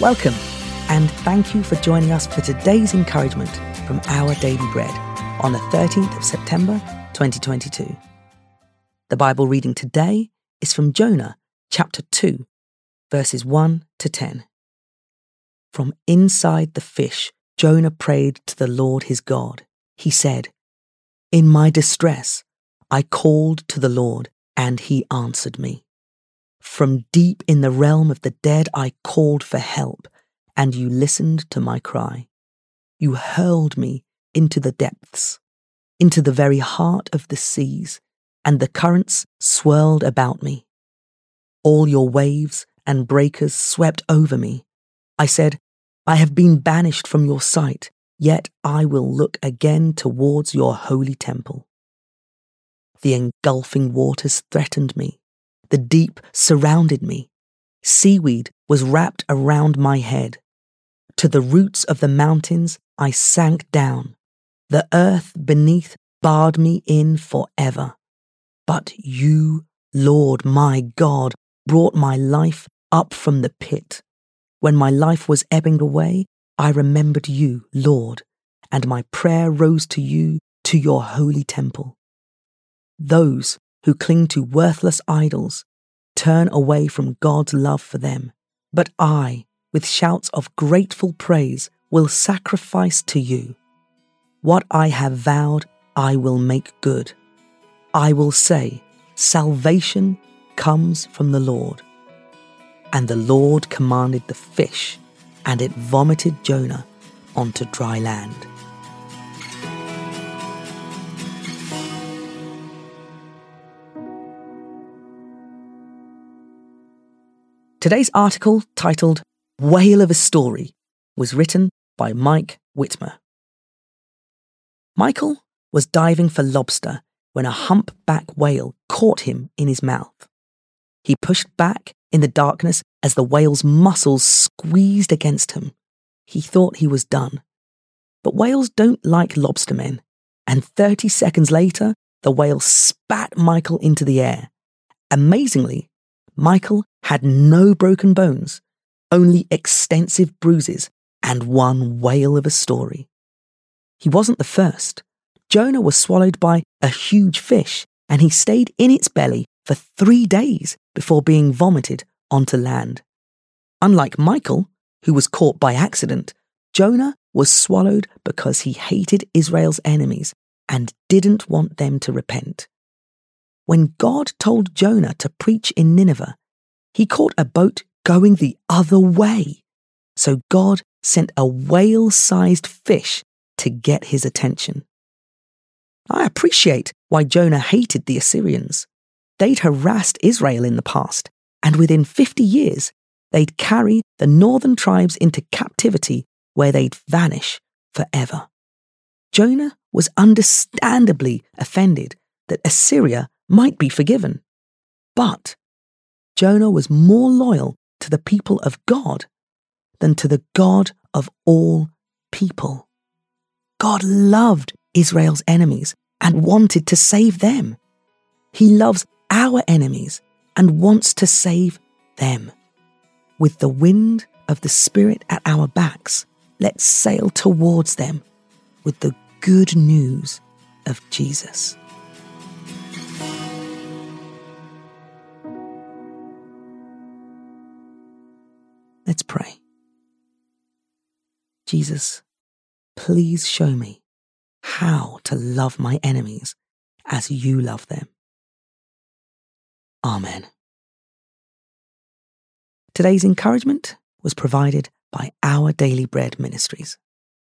Welcome, and thank you for joining us for today's encouragement from Our Daily Bread on the 13th of September 2022. The Bible reading today is from Jonah chapter 2, verses 1 to 10. From inside the fish, Jonah prayed to the Lord his God. He said, In my distress, I called to the Lord, and he answered me. From deep in the realm of the dead, I called for help, and you listened to my cry. You hurled me into the depths, into the very heart of the seas, and the currents swirled about me. All your waves and breakers swept over me. I said, I have been banished from your sight, yet I will look again towards your holy temple. The engulfing waters threatened me the deep surrounded me. Seaweed was wrapped around my head. To the roots of the mountains I sank down. The earth beneath barred me in forever. But you, Lord my God, brought my life up from the pit. When my life was ebbing away, I remembered you, Lord, and my prayer rose to you, to your holy temple. Those who cling to worthless idols turn away from God's love for them. But I, with shouts of grateful praise, will sacrifice to you. What I have vowed, I will make good. I will say, Salvation comes from the Lord. And the Lord commanded the fish, and it vomited Jonah onto dry land. Today's article, titled Whale of a Story, was written by Mike Wittmer. Michael was diving for lobster when a humpback whale caught him in his mouth. He pushed back in the darkness as the whale's muscles squeezed against him. He thought he was done. But whales don't like lobstermen, and 30 seconds later, the whale spat Michael into the air. Amazingly, Michael had no broken bones, only extensive bruises and one whale of a story. He wasn't the first. Jonah was swallowed by a huge fish, and he stayed in its belly for three days before being vomited onto land. Unlike Michael, who was caught by accident, Jonah was swallowed because he hated Israel's enemies and didn't want them to repent. When God told Jonah to preach in Nineveh, he caught a boat going the other way. So God sent a whale sized fish to get his attention. I appreciate why Jonah hated the Assyrians. They'd harassed Israel in the past, and within 50 years, they'd carry the northern tribes into captivity where they'd vanish forever. Jonah was understandably offended that Assyria might be forgiven. But Jonah was more loyal to the people of God than to the God of all people. God loved Israel's enemies and wanted to save them. He loves our enemies and wants to save them. With the wind of the Spirit at our backs, let's sail towards them with the good news of Jesus. Pray. Jesus, please show me how to love my enemies as you love them. Amen. Today's encouragement was provided by Our Daily Bread Ministries.